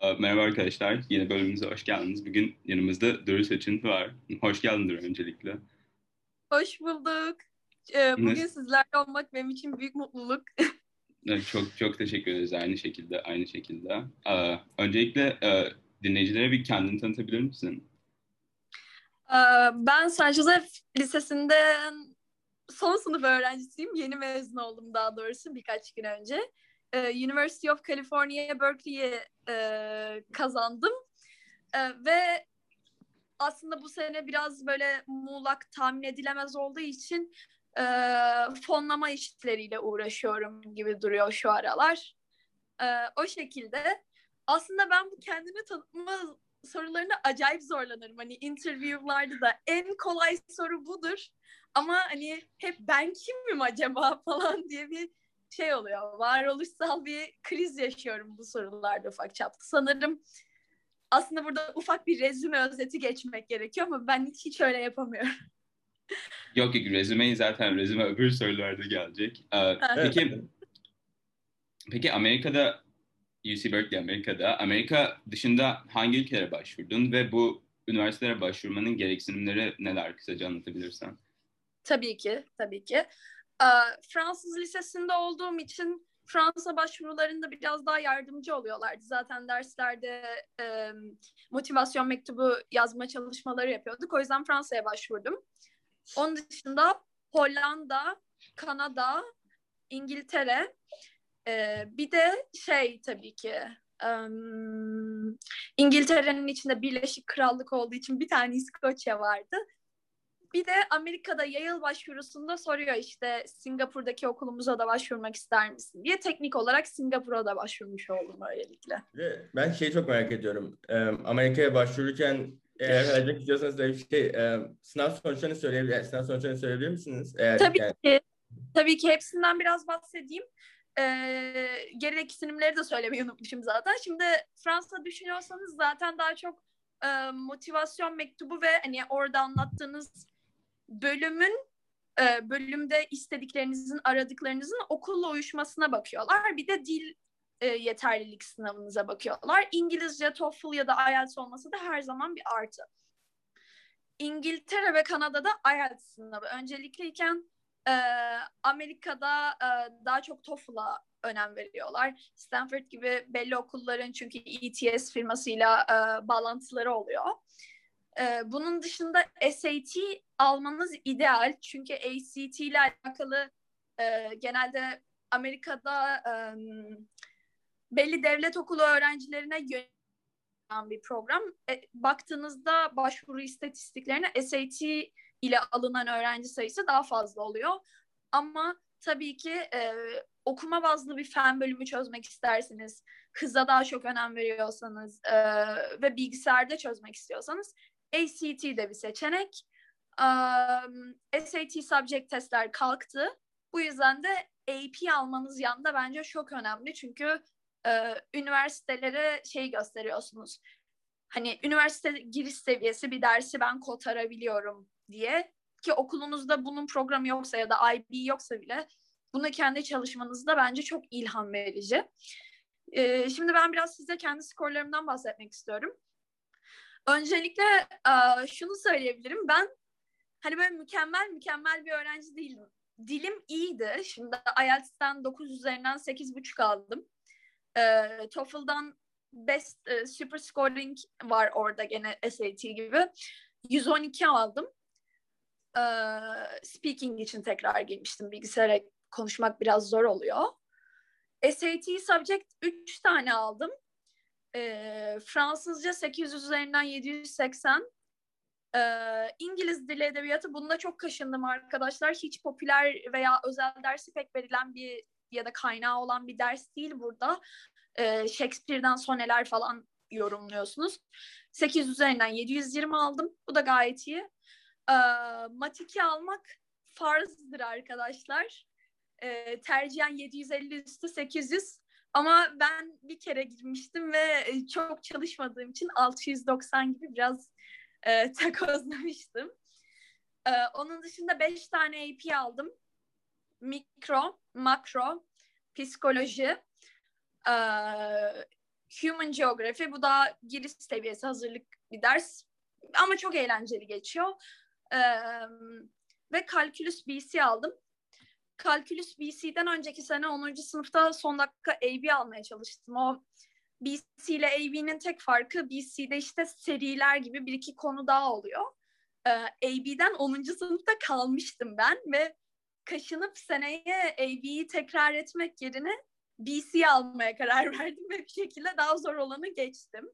Ee, merhaba arkadaşlar, yeni bölümümüze hoş geldiniz. Bugün yanımızda Duru Seçin var. Hoş geldin Duru öncelikle. Hoş bulduk. Ee, bugün sizlerle olmak benim için büyük mutluluk. çok çok teşekkür ederiz aynı şekilde, aynı şekilde. Ee, öncelikle e, dinleyicilere bir kendini tanıtabilir misin? Ben San Jose Lisesi'nde son sınıf öğrencisiyim. Yeni mezun oldum daha doğrusu birkaç gün önce. University of California Berkeley'i e, kazandım. E, ve aslında bu sene biraz böyle muğlak tahmin edilemez olduğu için e, fonlama işleriyle uğraşıyorum gibi duruyor şu aralar. E, o şekilde. Aslında ben bu kendimi tanıtma sorularına acayip zorlanırım. Hani interview'larda da en kolay soru budur. Ama hani hep ben kimim acaba falan diye bir şey oluyor. Varoluşsal bir kriz yaşıyorum bu sorularda ufak çapta. Sanırım aslında burada ufak bir rezüme özeti geçmek gerekiyor ama ben hiç, hiç öyle yapamıyorum. Yok yok rezümeyi zaten rezüme öbür sorularda gelecek. Ee, peki peki Amerika'da UC Berkeley Amerika'da Amerika dışında hangi ülkelere başvurdun ve bu üniversitelere başvurmanın gereksinimleri neler kısaca anlatabilirsen? Tabii ki, tabii ki. Fransız lisesinde olduğum için Fransa başvurularında biraz daha yardımcı oluyorlardı. Zaten derslerde e, motivasyon mektubu yazma çalışmaları yapıyorduk. O yüzden Fransa'ya başvurdum. Onun dışında Hollanda, Kanada, İngiltere, e, bir de şey tabii ki um, İngiltere'nin içinde Birleşik Krallık olduğu için bir tane İskoçya vardı. Bir de Amerika'da Yale başvurusunda soruyor işte Singapur'daki okulumuza da başvurmak ister misin diye. Teknik olarak Singapur'a da başvurmuş oldum öylelikle. Ben şeyi çok merak ediyorum. Amerika'ya başvururken eğer verecek istiyorsanız da bir şey, sınav sonuçlarını söyleyebilir, sınav sonuçlarını söyleyebilir misiniz? Eğer, tabii yani... ki. Tabii ki hepsinden biraz bahsedeyim. Ee, gereksinimleri de söylemeyi unutmuşum zaten. Şimdi Fransa düşünüyorsanız zaten daha çok e, motivasyon mektubu ve hani orada anlattığınız bölümün e, bölümde istediklerinizin, aradıklarınızın okulla uyuşmasına bakıyorlar. Bir de dil e, yeterlilik sınavınıza bakıyorlar. İngilizce, TOEFL ya da IELTS olması da her zaman bir artı. İngiltere ve Kanada'da IELTS sınavı öncelikliyken e, Amerika'da e, daha çok TOEFL'a önem veriyorlar. Stanford gibi belli okulların çünkü ETS firmasıyla bağlantıları oluyor. Ee, bunun dışında SAT almanız ideal. Çünkü ACT ile alakalı e, genelde Amerika'da e, belli devlet okulu öğrencilerine yönelen bir program. E, baktığınızda başvuru istatistiklerine SAT ile alınan öğrenci sayısı daha fazla oluyor. Ama tabii ki e, okuma bazlı bir fen bölümü çözmek isterseniz, hıza daha çok önem veriyorsanız e, ve bilgisayarda çözmek istiyorsanız ACT de bir seçenek. Um, SAT subject testler kalktı. Bu yüzden de AP almanız yanında bence çok önemli. Çünkü e, üniversitelere şey gösteriyorsunuz. Hani üniversite giriş seviyesi bir dersi ben kotarabiliyorum diye. Ki okulunuzda bunun programı yoksa ya da IB yoksa bile bunu kendi çalışmanızda bence çok ilham verici. E, şimdi ben biraz size kendi skorlarımdan bahsetmek istiyorum. Öncelikle e, şunu söyleyebilirim. Ben hani böyle mükemmel mükemmel bir öğrenci değilim. Dilim iyiydi. Şimdi IELTS'ten 9 üzerinden 8,5 aldım. E, TOEFL'dan Best e, Super Scoring var orada gene SAT gibi. 112 aldım. Speaking için tekrar girmiştim. Bilgisayara konuşmak biraz zor oluyor. SAT subject 3 tane aldım. E, Fransızca 800 üzerinden 780. E, İngiliz dili edebiyatı bunda çok kaşındım arkadaşlar. Hiç popüler veya özel dersi pek verilen bir ya da kaynağı olan bir ders değil burada. E, Shakespeare'den soneler falan yorumluyorsunuz. 8 üzerinden 720 aldım. Bu da gayet iyi. E, Matiki almak farzdır arkadaşlar. E, tercihen 750 üstü 800 ama ben bir kere girmiştim ve e, çok çalışmadığım için 690 gibi biraz e, takozlamıştım. E, onun dışında 5 tane AP aldım. Mikro, makro, psikoloji, e, Human Geography. Bu da giriş seviyesi hazırlık bir ders. Ama çok eğlenceli geçiyor. Ee, ve Kalkülüs BC aldım. Kalkülüs BC'den önceki sene 10. sınıfta son dakika AB almaya çalıştım. O BC ile AB'nin tek farkı BC'de işte seriler gibi bir iki konu daha oluyor. Ee, AB'den 10. sınıfta kalmıştım ben ve kaşınıp seneye AB'yi tekrar etmek yerine BC almaya karar verdim ve bir şekilde daha zor olanı geçtim.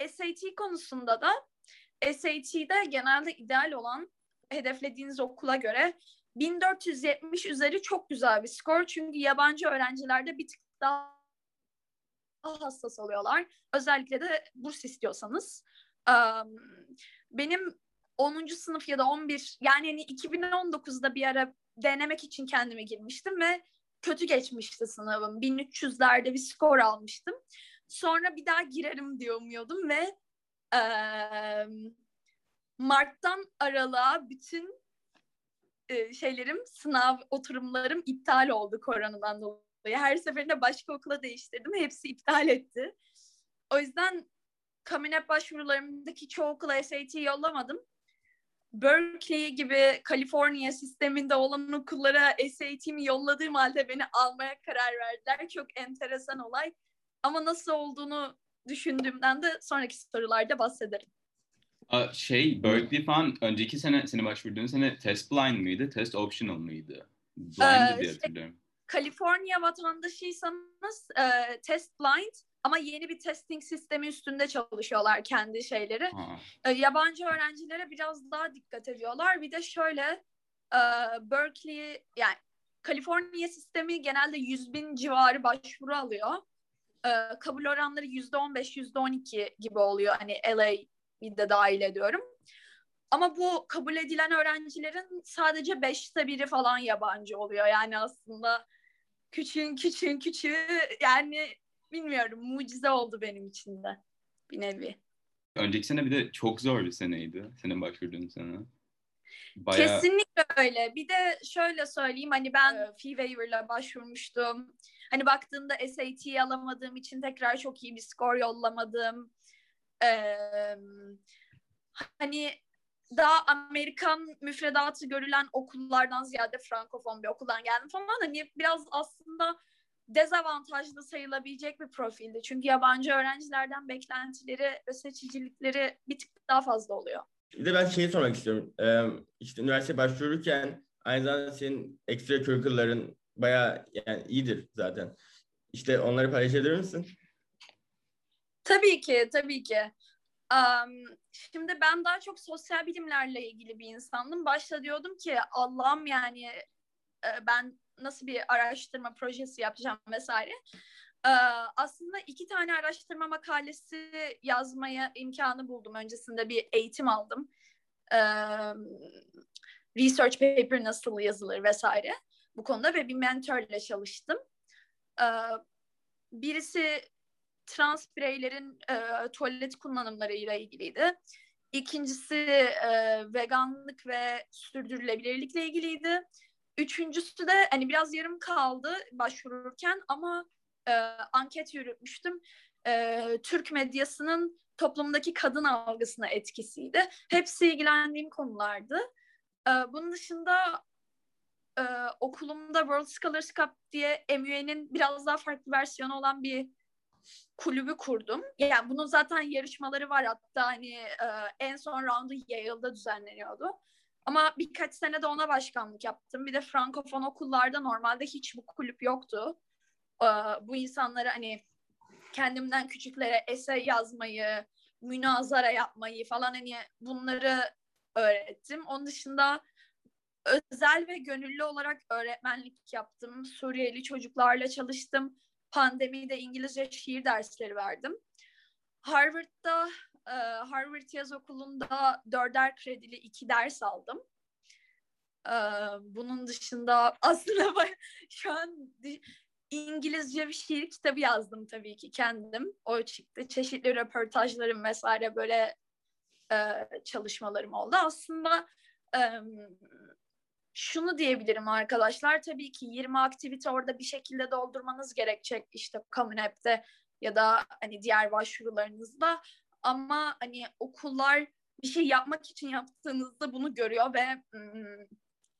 Ee, SAT konusunda da SAT'de genelde ideal olan hedeflediğiniz okula göre 1470 üzeri çok güzel bir skor. Çünkü yabancı öğrencilerde bir tık daha hassas oluyorlar. Özellikle de burs istiyorsanız. Benim 10. sınıf ya da 11 yani hani 2019'da bir ara denemek için kendime girmiştim ve kötü geçmişti sınavım. 1300'lerde bir skor almıştım. Sonra bir daha girerim diye umuyordum ve e, Mart'tan Aralık'a bütün e, şeylerim, sınav oturumlarım iptal oldu koronadan dolayı. Her seferinde başka okula değiştirdim. Hepsi iptal etti. O yüzden Kaminet başvurularımdaki çoğu okula SAT yollamadım. Berkeley gibi Kaliforniya sisteminde olan okullara SAT'mi yolladığım halde beni almaya karar verdiler. Çok enteresan olay. Ama nasıl olduğunu düşündüğümden de sonraki sorularda bahsederim. Şey, Berkeley falan önceki sene, sene başvurduğun sene test blind mıydı, test optional mıydı? Blind ee, diye hatırlıyorum. Şey, Kaliforniya vatandaşıysanız e, test blind ama yeni bir testing sistemi üstünde çalışıyorlar kendi şeyleri. E, yabancı öğrencilere biraz daha dikkat ediyorlar. Bir de şöyle e, Berkeley yani Kaliforniya sistemi genelde 100 bin civarı başvuru alıyor. E, kabul oranları %15, %12 gibi oluyor. Hani LA'yi de dahil ediyorum. Ama bu kabul edilen öğrencilerin sadece beşte biri falan yabancı oluyor. Yani aslında küçüğün küçüğün küçüğü yani bilmiyorum mucize oldu benim için de bir nevi. Önceki sene bir de çok zor bir seneydi. Senin başvurduğun sene. Bayağı... Kesinlikle öyle. Bir de şöyle söyleyeyim hani ben fee waiver'la başvurmuştum. Hani baktığında SAT'yi alamadığım için tekrar çok iyi bir skor yollamadım. Ee, hani daha Amerikan müfredatı görülen okullardan ziyade Frankofon bir okuldan geldim falan. Hani biraz aslında dezavantajlı sayılabilecek bir profildi. Çünkü yabancı öğrencilerden beklentileri ve seçicilikleri bir tık daha fazla oluyor. Bir de ben şeyi sormak istiyorum. Ee, işte üniversite başvururken aynı zamanda senin ekstra curricular'ın bayağı yani iyidir zaten. İşte onları paylaşabilir misin? Tabii ki, tabii ki. Um, şimdi ben daha çok sosyal bilimlerle ilgili bir insandım. Başta diyordum ki Allah'ım yani e, ben nasıl bir araştırma projesi yapacağım vesaire. Ee, aslında iki tane araştırma makalesi yazmaya imkanı buldum. Öncesinde bir eğitim aldım. Ee, research paper nasıl yazılır vesaire bu konuda ve bir mentorla çalıştım. Ee, birisi trans bireylerin e, tuvalet kullanımlarıyla ilgiliydi. İkincisi e, veganlık ve sürdürülebilirlikle ilgiliydi. Üçüncüsü de hani biraz yarım kaldı başvururken ama e, anket yürütmüştüm. E, Türk medyasının toplumdaki kadın algısına etkisiydi. Hepsi ilgilendiğim konulardı. E, bunun dışında e, okulumda World Scholars Cup diye MUA'nin biraz daha farklı versiyonu olan bir kulübü kurdum. Yani bunun zaten yarışmaları var hatta hani e, en son roundu Yale'da düzenleniyordu. Ama birkaç sene de ona başkanlık yaptım. Bir de Frankofon okullarda normalde hiç bu kulüp yoktu. Ee, bu insanları hani kendimden küçüklere esey yazmayı, münazara yapmayı falan hani bunları öğrettim. Onun dışında özel ve gönüllü olarak öğretmenlik yaptım. Suriyeli çocuklarla çalıştım. Pandemide İngilizce şiir dersleri verdim. Harvard'da e, Harvard Yaz Okulu'nda dörder kredili iki ders aldım. E, bunun dışında aslında şu an İngilizce bir şiir kitabı yazdım tabii ki kendim. O çıktı. Çeşitli röportajlarım vesaire böyle e, çalışmalarım oldu. Aslında e, şunu diyebilirim arkadaşlar. Tabii ki 20 aktivite orada bir şekilde doldurmanız gerekecek işte Common App'te ya da hani diğer başvurularınızda. Ama hani okullar bir şey yapmak için yaptığınızda bunu görüyor ve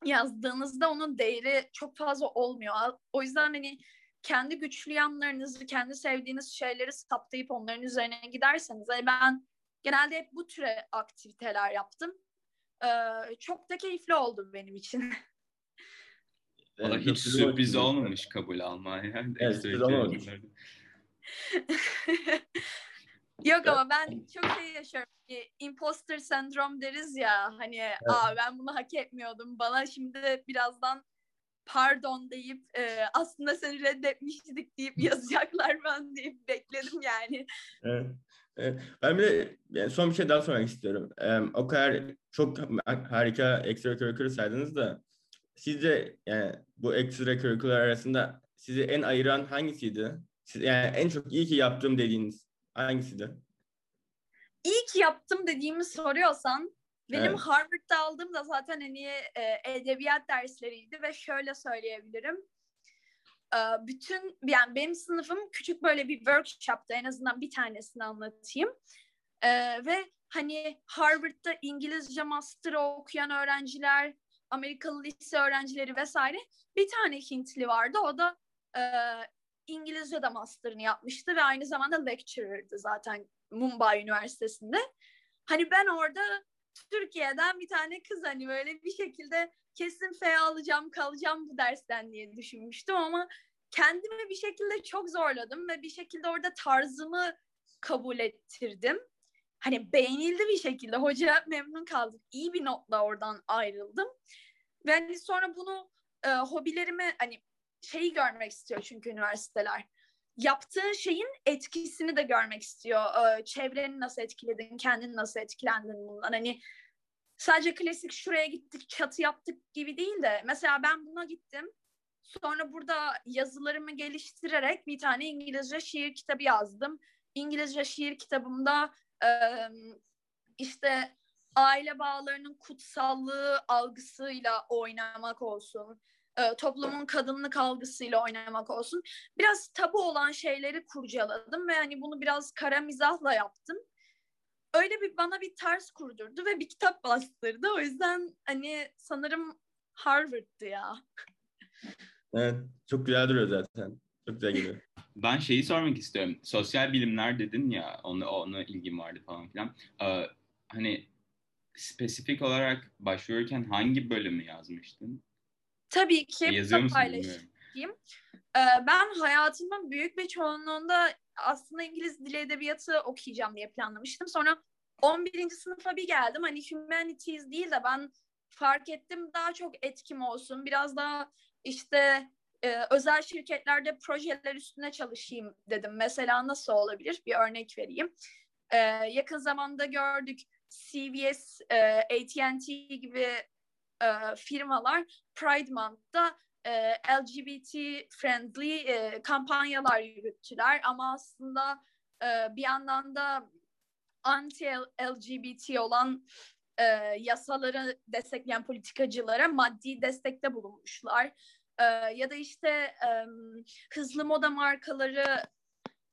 yazdığınızda onun değeri çok fazla olmuyor. O yüzden hani kendi güçlü yanlarınızı, kendi sevdiğiniz şeyleri saptayıp onların üzerine giderseniz. Yani ben genelde hep bu türe aktiviteler yaptım. Ee, çok da keyifli oldu benim için. Valla hiç sürpriz olmamış kabul Almanya. Evet, sürpriz olmamış. Yok ama ben çok şey yaşıyorum. Imposter sendrom deriz ya. Hani evet. aa ben bunu hak etmiyordum. Bana şimdi birazdan pardon deyip e, aslında seni reddetmiştik deyip yazacaklar ben deyip bekledim yani. Evet. Evet. Ben bir de yani son bir şey daha sormak istiyorum. Ee, o kadar çok harika extracurricular saydınız da sizce yani bu extracurricular arasında sizi en ayıran hangisiydi? Siz, yani en çok iyi ki yaptığım dediğiniz hangisiydi? İyi ki yaptım dediğimi soruyorsan benim evet. Harvard'da aldığım da zaten hani e, edebiyat dersleriydi ve şöyle söyleyebilirim. Bütün yani benim sınıfım küçük böyle bir workshop'ta en azından bir tanesini anlatayım. E, ve hani Harvard'da İngilizce master'ı okuyan öğrenciler, Amerikalı lise öğrencileri vesaire bir tane Hintli vardı. O da e, İngilizce de master'ını yapmıştı ve aynı zamanda lecturer'dı zaten Mumbai Üniversitesi'nde. Hani ben orada Türkiye'den bir tane kız hani böyle bir şekilde kesin F alacağım kalacağım bu dersten diye düşünmüştüm ama kendimi bir şekilde çok zorladım ve bir şekilde orada tarzımı kabul ettirdim. Hani beğenildi bir şekilde. Hoca memnun kaldık. İyi bir notla oradan ayrıldım. Ve hani sonra bunu e, hobilerimi hani şeyi görmek istiyor çünkü üniversiteler. Yaptığın şeyin etkisini de görmek istiyor. Ee, çevreni nasıl etkiledin, kendini nasıl etkilendin bundan. Hani sadece klasik şuraya gittik, çatı yaptık gibi değil de mesela ben buna gittim. Sonra burada yazılarımı geliştirerek bir tane İngilizce şiir kitabı yazdım. İngilizce şiir kitabımda e, işte aile bağlarının kutsallığı algısıyla oynamak olsun e, toplumun kadınlık algısıyla oynamak olsun. Biraz tabu olan şeyleri kurcaladım ve hani bunu biraz kara mizahla yaptım. Öyle bir bana bir ters kurdurdu ve bir kitap bastırdı. O yüzden hani sanırım Harvard'dı ya. Evet, çok güzel duruyor zaten. Çok güzel geliyor. Ben şeyi sormak istiyorum. Sosyal bilimler dedin ya, onu ona ilgim vardı falan filan. Ee, hani spesifik olarak başvururken hangi bölümü yazmıştın? Tabii ki Yazıyor paylaşayım. Ee, ben hayatımın büyük bir çoğunluğunda aslında İngiliz dili edebiyatı okuyacağım diye planlamıştım. Sonra 11. sınıfa bir geldim. Hani humanities değil de ben fark ettim daha çok etkim olsun. Biraz daha işte e, özel şirketlerde projeler üstüne çalışayım dedim. Mesela nasıl olabilir? Bir örnek vereyim. E, yakın zamanda gördük CVS, e, AT&T gibi e, firmalar Pride Month'ta e, LGBT friendly e, kampanyalar yürüttüler ama aslında e, bir yandan da anti LGBT olan e, yasaları destekleyen politikacılara maddi destekte bulunmuşlar. E, ya da işte e, hızlı moda markaları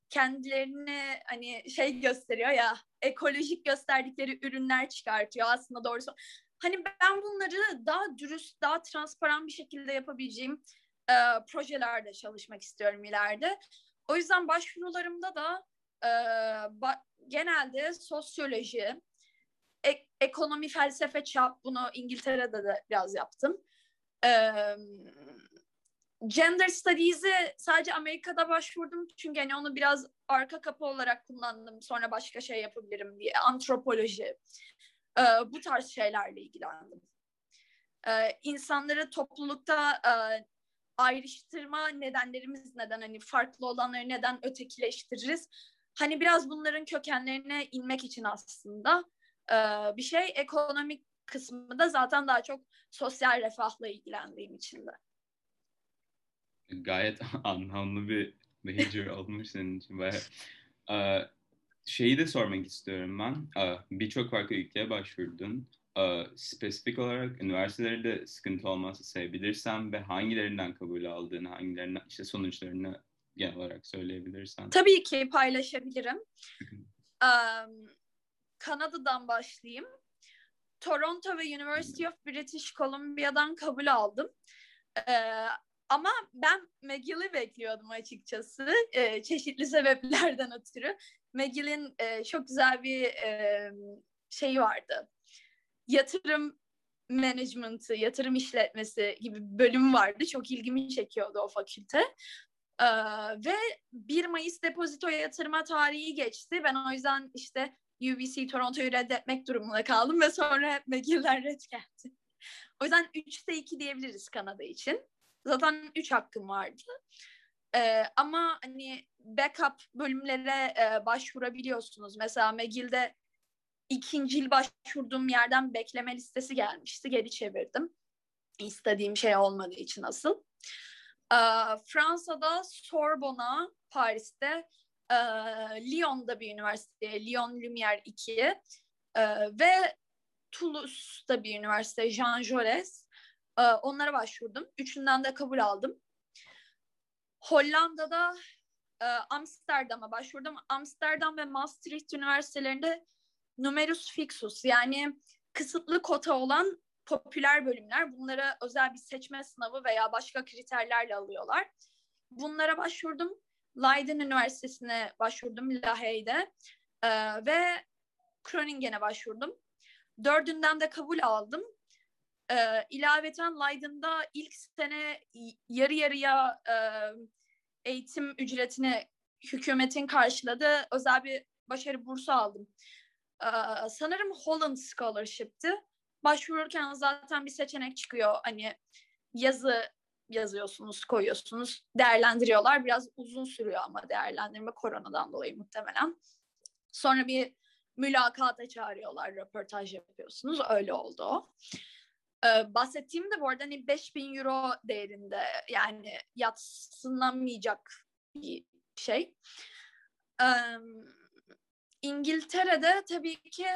kendilerini hani şey gösteriyor ya ekolojik gösterdikleri ürünler çıkartıyor aslında doğrusu Hani ben bunları daha dürüst, daha transparan bir şekilde yapabileceğim e, projelerde çalışmak istiyorum ileride. O yüzden başvurularımda da e, ba- genelde sosyoloji, ek- ekonomi, felsefe, çap bunu İngiltere'de de biraz yaptım. E, gender Studies'i sadece Amerika'da başvurdum çünkü hani onu biraz arka kapı olarak kullandım. Sonra başka şey yapabilirim diye. Antropoloji, e, bu tarz şeylerle ilgilendim. E, insanları toplulukta e, ayrıştırma nedenlerimiz neden hani farklı olanları neden ötekileştiririz? Hani biraz bunların kökenlerine inmek için aslında e, bir şey. Ekonomik kısmı da zaten daha çok sosyal refahla ilgilendiğim için de. Gayet anlamlı bir major olmuş senin için. Bayağı. Şeyi de sormak istiyorum ben. Birçok farklı ülkeye başvurdun. spesifik olarak üniversiteleri de sıkıntı olması sayabilirsen ve hangilerinden kabul aldığını, hangilerinden işte sonuçlarını genel olarak söyleyebilirsen. Tabii ki paylaşabilirim. um, Kanada'dan başlayayım. Toronto ve University of British Columbia'dan kabul aldım. Ee, ama ben McGill'i bekliyordum açıkçası. Ee, çeşitli sebeplerden ötürü. McGill'in e, çok güzel bir e, şeyi vardı. Yatırım management'ı, yatırım işletmesi gibi bir bölüm vardı. Çok ilgimi çekiyordu o fakülte. Ee, ve 1 Mayıs depozito yatırma tarihi geçti. Ben o yüzden işte UBC Toronto'yu reddetmek durumunda kaldım ve sonra hep McGill'ler red geldi. o yüzden 3'te 2 diyebiliriz Kanada için. Zaten 3 hakkım vardı. Ee, ama hani backup bölümlere e, başvurabiliyorsunuz. Mesela McGill'de ikinci yıl başvurduğum yerden bekleme listesi gelmişti. Geri çevirdim. İstediğim şey olmadığı için asıl. Ee, Fransa'da Sorbonne'a, Paris'te e, Lyon'da bir üniversite, Lyon Lumière 2 e, ve Toulouse'da bir üniversite, Jean Jaurès. E, onlara başvurdum. Üçünden de kabul aldım. Hollanda'da e, Amsterdam'a başvurdum. Amsterdam ve Maastricht üniversitelerinde numerus fixus yani kısıtlı kota olan popüler bölümler. Bunlara özel bir seçme sınavı veya başka kriterlerle alıyorlar. Bunlara başvurdum. Leiden Üniversitesi'ne başvurdum Lahey'de ee, ve Groningen'e başvurdum. Dördünden de kabul aldım. Ee, ilaveten Leiden'da ilk sene yarı yarıya e, eğitim ücretini hükümetin karşıladığı özel bir başarı bursu aldım. Ee, sanırım Holland Scholarship'ti. Başvururken zaten bir seçenek çıkıyor. Hani yazı yazıyorsunuz, koyuyorsunuz, değerlendiriyorlar. Biraz uzun sürüyor ama değerlendirme koronadan dolayı muhtemelen. Sonra bir mülakata çağırıyorlar, röportaj yapıyorsunuz. Öyle oldu o. Ee, bahsettiğim de bu arada hani 5000 euro değerinde yani yatsınamayacak bir şey. Ee, İngiltere'de tabii ki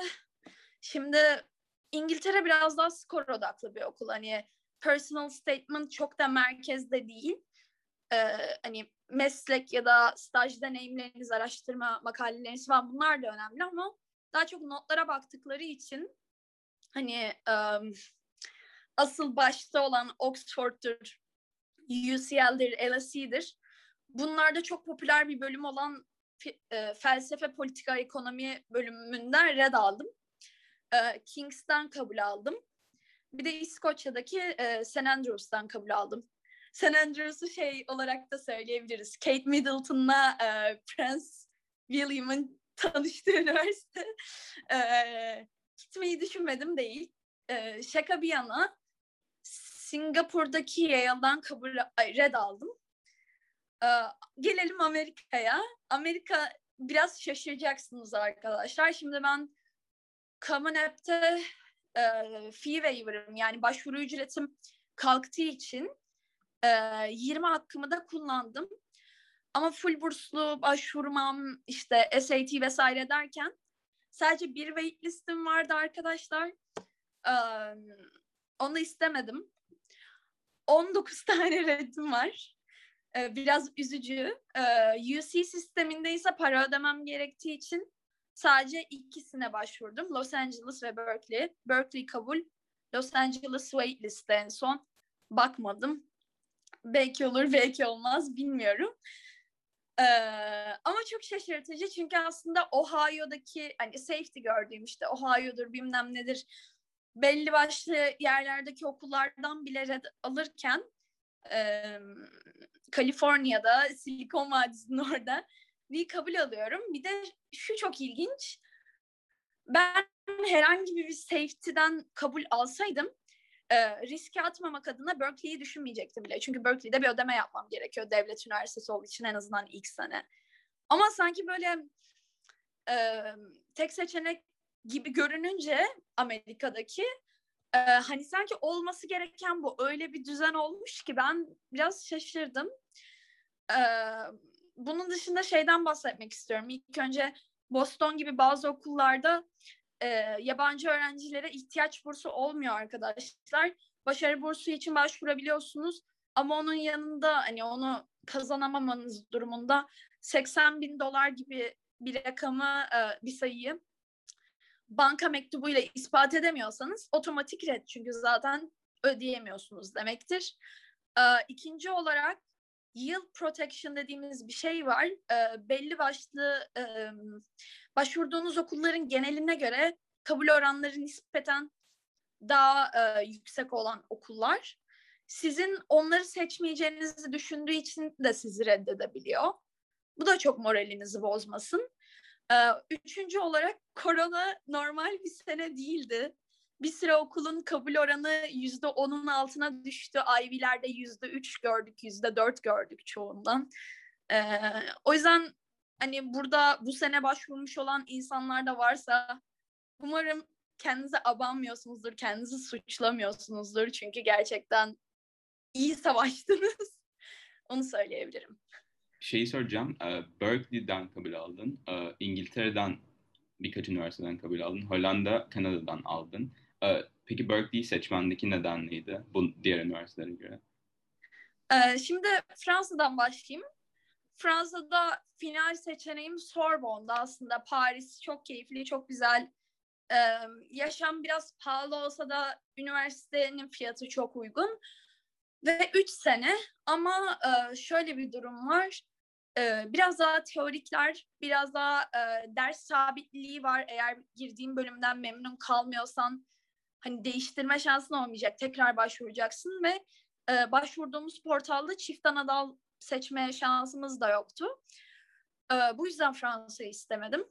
şimdi İngiltere biraz daha skor odaklı bir okul. Hani personal statement çok da merkezde değil. Ee, hani meslek ya da staj deneyimleriniz, araştırma makaleleriniz falan bunlar da önemli ama daha çok notlara baktıkları için hani um, asıl başta olan Oxford'dur, UCL'dir, LSE'dir. Bunlarda çok popüler bir bölüm olan e, felsefe, politika, ekonomi bölümünden red aldım. E, Kings'ten kabul aldım. Bir de İskoçya'daki e, St. Andrews'tan kabul aldım. St. Andrews'u şey olarak da söyleyebiliriz. Kate Middleton'la e, Prince William'ın tanıştığı üniversite. E, gitmeyi düşünmedim değil. E, şaka bir yana Singapur'daki Yale'dan kabul red aldım. E, gelelim Amerika'ya. Amerika biraz şaşıracaksınız arkadaşlar. Şimdi ben Common App'te e, fee waiver'ım yani başvuru ücretim kalktığı için e, 20 hakkımı da kullandım. Ama full burslu başvurmam işte SAT vesaire derken sadece bir wait listim vardı arkadaşlar. E, onu istemedim. 19 tane reddim var. E, biraz üzücü. E, UC sisteminde ise para ödemem gerektiği için Sadece ikisine başvurdum. Los Angeles ve Berkeley. Berkeley kabul. Los Angeles waitlist en son. Bakmadım. Belki olur, belki olmaz bilmiyorum. Ee, ama çok şaşırtıcı çünkü aslında Ohio'daki hani safety gördüğüm işte Ohio'dur bilmem nedir belli başlı yerlerdeki okullardan bile red alırken e, Kaliforniya'da Silikon Vadisi'nin orada bir kabul alıyorum. Bir de şu çok ilginç. Ben herhangi bir safety'den kabul alsaydım e, riske atmamak adına Berkeley'i düşünmeyecektim bile. Çünkü Berkeley'de bir ödeme yapmam gerekiyor devlet üniversitesi olduğu için en azından ilk sene. Ama sanki böyle e, tek seçenek gibi görününce Amerika'daki e, hani sanki olması gereken bu. Öyle bir düzen olmuş ki ben biraz şaşırdım. E, bunun dışında şeyden bahsetmek istiyorum. İlk önce Boston gibi bazı okullarda e, yabancı öğrencilere ihtiyaç bursu olmuyor arkadaşlar. Başarı bursu için başvurabiliyorsunuz ama onun yanında hani onu kazanamamanız durumunda 80 bin dolar gibi bir rakamı e, bir sayıyı banka mektubuyla ispat edemiyorsanız otomatik red çünkü zaten ödeyemiyorsunuz demektir. E, ikinci olarak yield protection dediğimiz bir şey var. E, belli başlı başvurduğunuz okulların geneline göre kabul oranları nispeten daha yüksek olan okullar sizin onları seçmeyeceğinizi düşündüğü için de sizi reddedebiliyor. Bu da çok moralinizi bozmasın. Ee, üçüncü olarak korona normal bir sene değildi. Bir süre okulun kabul oranı yüzde onun altına düştü. Ivy'lerde yüzde üç gördük, yüzde dört gördük çoğundan. Ee, o yüzden hani burada bu sene başvurmuş olan insanlar da varsa umarım kendinize abanmıyorsunuzdur, kendinizi suçlamıyorsunuzdur. Çünkü gerçekten iyi savaştınız. Onu söyleyebilirim. Şeyi soracağım. Berkeley'den kabul aldın. İngiltere'den birkaç üniversiteden kabul aldın. Hollanda, Kanada'dan aldın. Peki Berkeley seçmendeki neden neydi bu diğer üniversitelere göre? Şimdi Fransa'dan başlayayım. Fransa'da final seçeneğim Sorbonne'da aslında. Paris çok keyifli, çok güzel. yaşam biraz pahalı olsa da üniversitenin fiyatı çok uygun. Ve üç sene ama e, şöyle bir durum var. E, biraz daha teorikler, biraz daha e, ders sabitliği var. Eğer girdiğin bölümden memnun kalmıyorsan hani değiştirme şansın olmayacak. Tekrar başvuracaksın ve e, başvurduğumuz portalda çift anadal seçme şansımız da yoktu. E, bu yüzden Fransa'yı istemedim.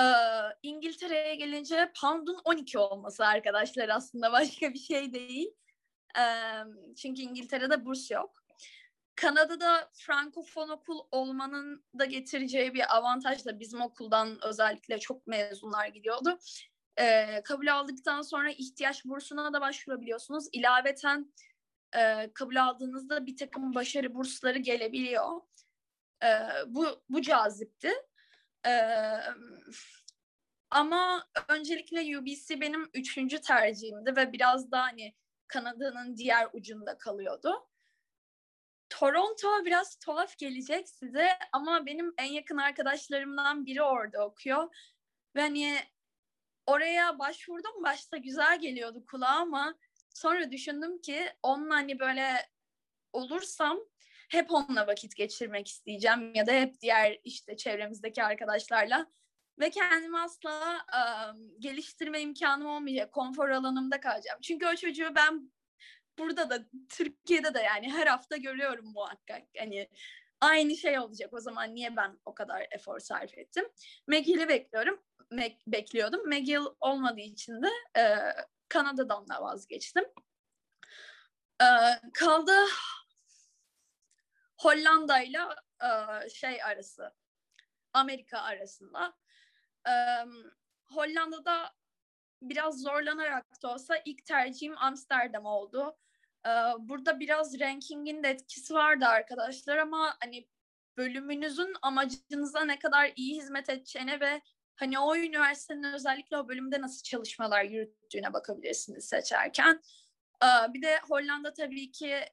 E, İngiltere'ye gelince pound'un 12 olması arkadaşlar aslında başka bir şey değil çünkü İngiltere'de burs yok. Kanada'da frankofon okul olmanın da getireceği bir avantajla bizim okuldan özellikle çok mezunlar gidiyordu. Ee, kabul aldıktan sonra ihtiyaç bursuna da başvurabiliyorsunuz. İlaveten e, kabul aldığınızda bir takım başarı bursları gelebiliyor. E, bu, bu cazipti. E, ama öncelikle UBC benim üçüncü tercihimdi ve biraz da hani Kanada'nın diğer ucunda kalıyordu. Toronto biraz tuhaf gelecek size ama benim en yakın arkadaşlarımdan biri orada okuyor. Ve hani oraya başvurdum başta güzel geliyordu kulağa ama sonra düşündüm ki onunla hani böyle olursam hep onunla vakit geçirmek isteyeceğim ya da hep diğer işte çevremizdeki arkadaşlarla ve kendimi asla e, geliştirme imkanım olmayacak. Konfor alanımda kalacağım. Çünkü o çocuğu ben burada da Türkiye'de de yani her hafta görüyorum muhakkak. Hani aynı şey olacak. O zaman niye ben o kadar efor sarf ettim? McGill'i bekliyorum. Mac, bekliyordum. McGill olmadığı için de e, Kanada'dan da vazgeçtim. E, kaldı Hollanda ile şey arası Amerika arasında e, Hollanda'da biraz zorlanarak da olsa ilk tercihim Amsterdam oldu. Burada biraz rankingin de etkisi vardı arkadaşlar ama hani bölümünüzün amacınıza ne kadar iyi hizmet edeceğine ve hani o üniversitenin özellikle o bölümde nasıl çalışmalar yürüttüğüne bakabilirsiniz seçerken. Bir de Hollanda tabii ki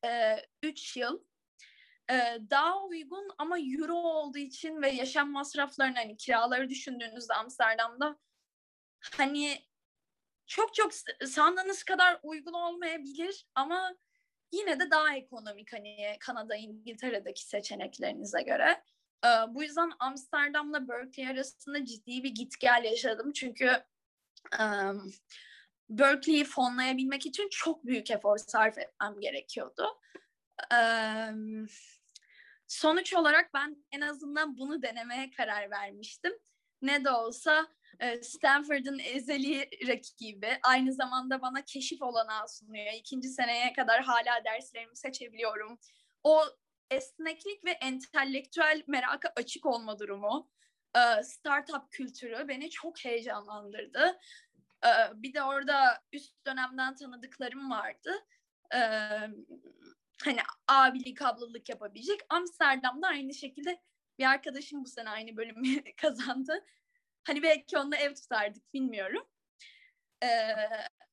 3 e, yıl daha uygun ama euro olduğu için ve yaşam masraflarını hani kiraları düşündüğünüzde Amsterdam'da hani çok çok sandığınız kadar uygun olmayabilir ama yine de daha ekonomik hani Kanada, İngiltere'deki seçeneklerinize göre. Ee, bu yüzden Amsterdam'la Berkeley arasında ciddi bir git gel yaşadım. Çünkü um, Berkeley'i fonlayabilmek için çok büyük efor sarf etmem gerekiyordu. Um, sonuç olarak ben en azından bunu denemeye karar vermiştim. Ne de olsa e, Stanford'ın ezeli rakibi aynı zamanda bana keşif olanağı sunuyor. İkinci seneye kadar hala derslerimi seçebiliyorum. O esneklik ve entelektüel meraka açık olma durumu, e, startup kültürü beni çok heyecanlandırdı. E, bir de orada üst dönemden tanıdıklarım vardı hani abilik ablalık yapabilecek. Amsterdam'da aynı şekilde bir arkadaşım bu sene aynı bölümü kazandı. Hani belki onunla ev tutardık bilmiyorum. Ee,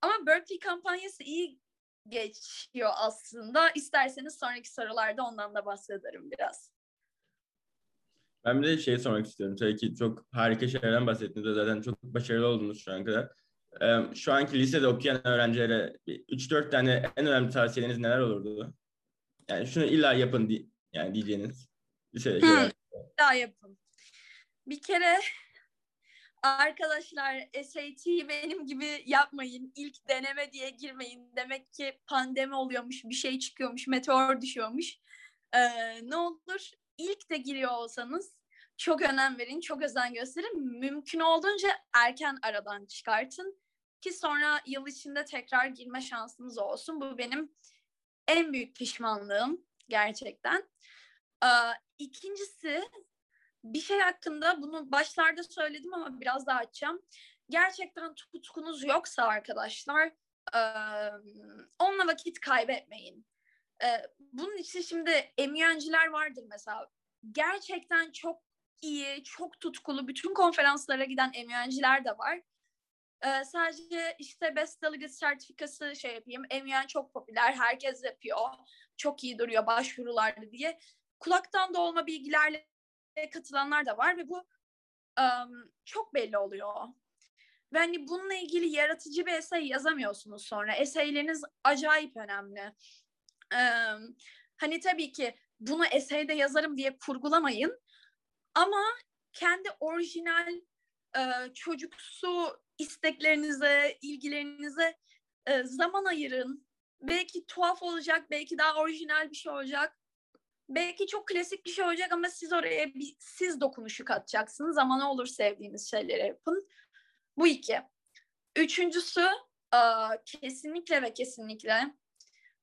ama Berkeley kampanyası iyi geçiyor aslında. İsterseniz sonraki sorularda ondan da bahsederim biraz. Ben bir de şey sormak istiyorum. Tabii ki çok harika şeylerden bahsettiniz ve zaten çok başarılı oldunuz şu an kadar. Ee, şu anki lisede okuyan öğrencilere 3-4 tane en önemli tavsiyeleriniz neler olurdu? Yani şunu illa yapın di yani diyeceğiniz lisede. Hmm, daha yapın. Bir kere arkadaşlar SAT benim gibi yapmayın. İlk deneme diye girmeyin. Demek ki pandemi oluyormuş, bir şey çıkıyormuş, meteor düşüyormuş. Ee, ne olur ilk de giriyor olsanız çok önem verin, çok özen gösterin. Mümkün olduğunca erken aradan çıkartın ki sonra yıl içinde tekrar girme şansınız olsun. Bu benim en büyük pişmanlığım gerçekten. Ee, ikincisi bir şey hakkında bunu başlarda söyledim ama biraz daha açacağım. Gerçekten tutkunuz yoksa arkadaşlar e, onunla vakit kaybetmeyin. E, bunun için şimdi emüyenciler vardır mesela. Gerçekten çok iyi, çok tutkulu, bütün konferanslara giden emüyenciler de var. Ee, sadece işte Best Delegate sertifikası şey yapayım. MUN çok popüler, herkes yapıyor. Çok iyi duruyor başvurularda diye. Kulaktan dolma bilgilerle katılanlar da var ve bu um, çok belli oluyor. Ve hani bununla ilgili yaratıcı bir essay yazamıyorsunuz sonra. Essayleriniz acayip önemli. Um, hani tabii ki bunu essayde yazarım diye kurgulamayın. Ama kendi orijinal e, çocuksu isteklerinize, ilgilerinize e, zaman ayırın. Belki tuhaf olacak, belki daha orijinal bir şey olacak. Belki çok klasik bir şey olacak ama siz oraya bir siz dokunuşu katacaksınız ama ne olur sevdiğiniz şeyleri yapın. Bu iki. Üçüncüsü e, kesinlikle ve kesinlikle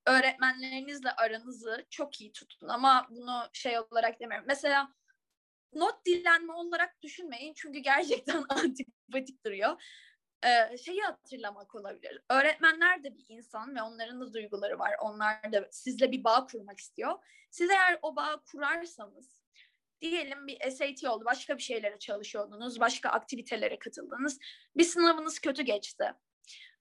öğretmenlerinizle aranızı çok iyi tutun ama bunu şey olarak demiyorum. Mesela not dilenme olarak düşünmeyin çünkü gerçekten antipatik duruyor. Ee, şeyi hatırlamak olabilir. Öğretmenler de bir insan ve onların da duyguları var. Onlar da sizle bir bağ kurmak istiyor. Siz eğer o bağı kurarsanız diyelim bir SAT oldu, başka bir şeylere çalışıyordunuz, başka aktivitelere katıldınız. Bir sınavınız kötü geçti.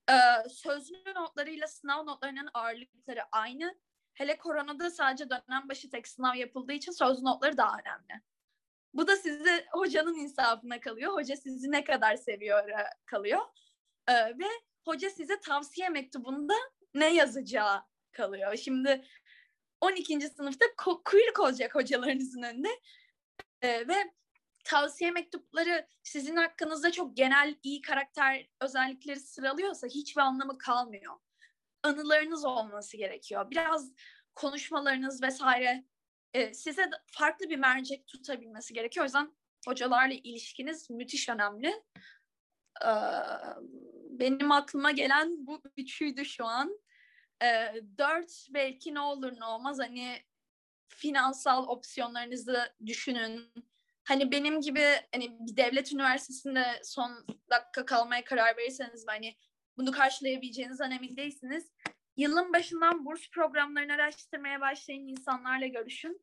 Ee, sözlü notlarıyla sınav notlarının ağırlıkları aynı. Hele koronada sadece dönem başı tek sınav yapıldığı için sözlü notları daha önemli. Bu da sizi hocanın insafına kalıyor. Hoca sizi ne kadar seviyor kalıyor. Ee, ve hoca size tavsiye mektubunda ne yazacağı kalıyor. Şimdi 12. sınıfta kuyruk olacak hocalarınızın önünde. Ee, ve tavsiye mektupları sizin hakkınızda çok genel iyi karakter özellikleri sıralıyorsa hiçbir anlamı kalmıyor. Anılarınız olması gerekiyor. Biraz konuşmalarınız vesaire e, size farklı bir mercek tutabilmesi gerekiyor. O yüzden hocalarla ilişkiniz müthiş önemli. E, benim aklıma gelen bu üçüydü şu an. E, dört belki ne olur ne olmaz hani finansal opsiyonlarınızı düşünün. Hani benim gibi hani bir devlet üniversitesinde son dakika kalmaya karar verirseniz hani bunu karşılayabileceğinizden emin değilsiniz. Yılın başından burs programlarını araştırmaya başlayın, insanlarla görüşün.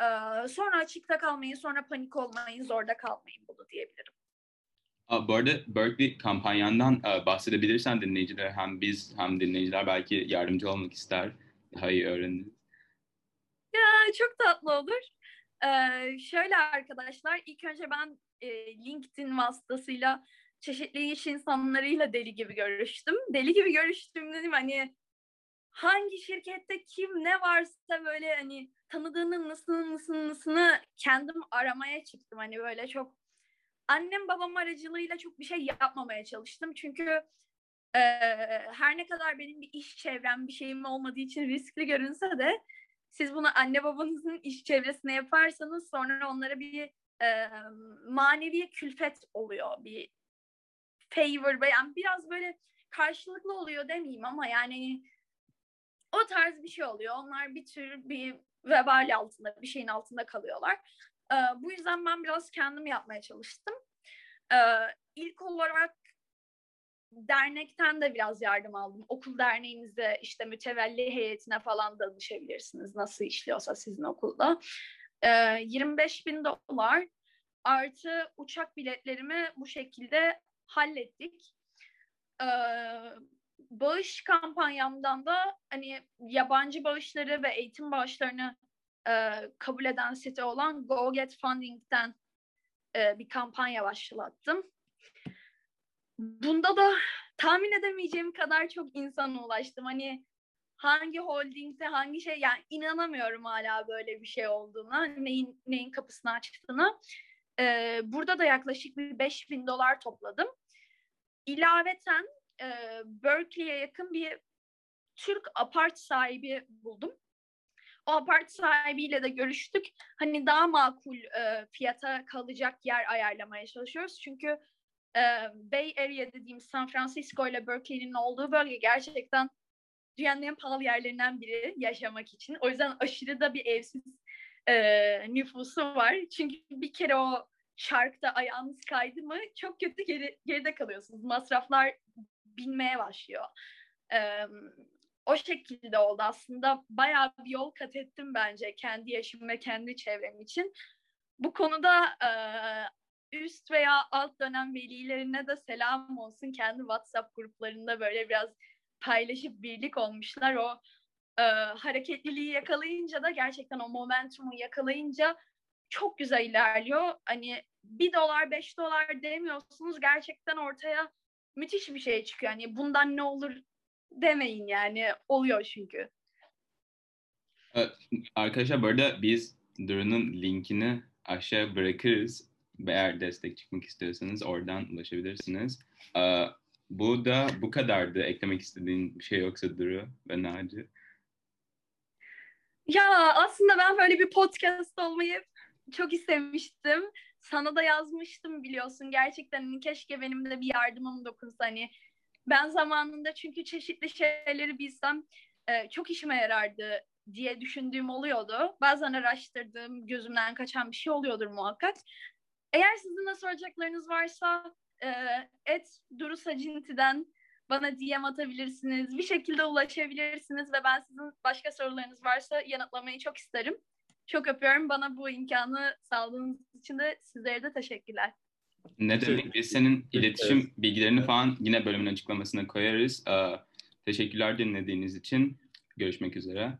Ee, sonra açıkta kalmayın, sonra panik olmayın, zorda kalmayın bunu diyebilirim. Bu arada Berkeley kampanyandan e, bahsedebilirsen dinleyiciler hem biz hem dinleyiciler belki yardımcı olmak ister. Daha iyi öğrenin. Ya çok tatlı olur. Ee, şöyle arkadaşlar ilk önce ben e, LinkedIn vasıtasıyla çeşitli iş insanlarıyla deli gibi görüştüm. Deli gibi görüştüm dedim hani hangi şirkette kim ne varsa böyle hani tanıdığının nasıl nasıl nasılını kendim aramaya çıktım. Hani böyle çok annem babam aracılığıyla çok bir şey yapmamaya çalıştım. Çünkü e, her ne kadar benim bir iş çevrem bir şeyim olmadığı için riskli görünse de siz bunu anne babanızın iş çevresine yaparsanız sonra onlara bir e, manevi külfet oluyor. Bir favor yani biraz böyle karşılıklı oluyor demeyeyim ama yani o tarz bir şey oluyor. Onlar bir tür bir vebal altında, bir şeyin altında kalıyorlar. Ee, bu yüzden ben biraz kendim yapmaya çalıştım. Ee, ilk olarak dernekten de biraz yardım aldım. Okul derneğinizde işte mütevelli heyetine falan danışabilirsiniz. Nasıl işliyorsa sizin okulda. Ee, 25 bin dolar Artı uçak biletlerimi bu şekilde hallettik. Ee, bağış kampanyamdan da hani yabancı bağışları ve eğitim bağışlarını e, kabul eden site olan Go Get Funding'den e, bir kampanya başlattım. Bunda da tahmin edemeyeceğim kadar çok insana ulaştım. Hani hangi holdingde hangi şey yani inanamıyorum hala böyle bir şey olduğuna neyin neyin kapısını açtığına. Ee, burada da yaklaşık bir 5000 dolar topladım. İlaveten e, Berkeley'e yakın bir Türk apart sahibi buldum. O apart sahibiyle de görüştük. Hani daha makul e, fiyata kalacak yer ayarlamaya çalışıyoruz. Çünkü e, Bay Area dediğimiz San Francisco ile Berkeley'nin olduğu bölge gerçekten dünyanın en pahalı yerlerinden biri yaşamak için. O yüzden aşırı da bir evsiz e, nüfusu var. Çünkü bir kere o şarkta ayağınız kaydı mı çok kötü geri, geride kalıyorsunuz. Masraflar binmeye başlıyor. E, o şekilde oldu aslında. Bayağı bir yol kat ettim bence kendi yaşım ve kendi çevrem için. Bu konuda e, üst veya alt dönem velilerine de selam olsun. Kendi WhatsApp gruplarında böyle biraz paylaşıp birlik olmuşlar. O e, hareketliliği yakalayınca da gerçekten o momentumu yakalayınca çok güzel ilerliyor. Hani bir dolar beş dolar demiyorsunuz gerçekten ortaya müthiş bir şey çıkıyor. Hani bundan ne olur demeyin yani oluyor çünkü. Arkadaşlar bu arada biz Duru'nun linkini aşağı bırakırız. Eğer destek çıkmak istiyorsanız oradan ulaşabilirsiniz. Bu da bu kadardı. Eklemek istediğin bir şey yoksa Duru ve Naci. Ya aslında ben böyle bir podcast olmayı çok istemiştim. Sana da yazmıştım biliyorsun. Gerçekten hani keşke benim de bir yardımım dokunsa. Hani ben zamanında çünkü çeşitli şeyleri bilsem e, çok işime yarardı diye düşündüğüm oluyordu. Bazen araştırdığım, gözümden kaçan bir şey oluyordur muhakkak. Eğer sizin de soracaklarınız varsa et Duru Sacinti'den bana DM atabilirsiniz. Bir şekilde ulaşabilirsiniz ve ben sizin başka sorularınız varsa yanıtlamayı çok isterim. Çok öpüyorum. Bana bu imkanı sağladığınız için de sizlere de teşekkürler. Ne demek? Biz senin iletişim bilgilerini falan yine bölümün açıklamasına koyarız. Teşekkürler dinlediğiniz için. Görüşmek üzere.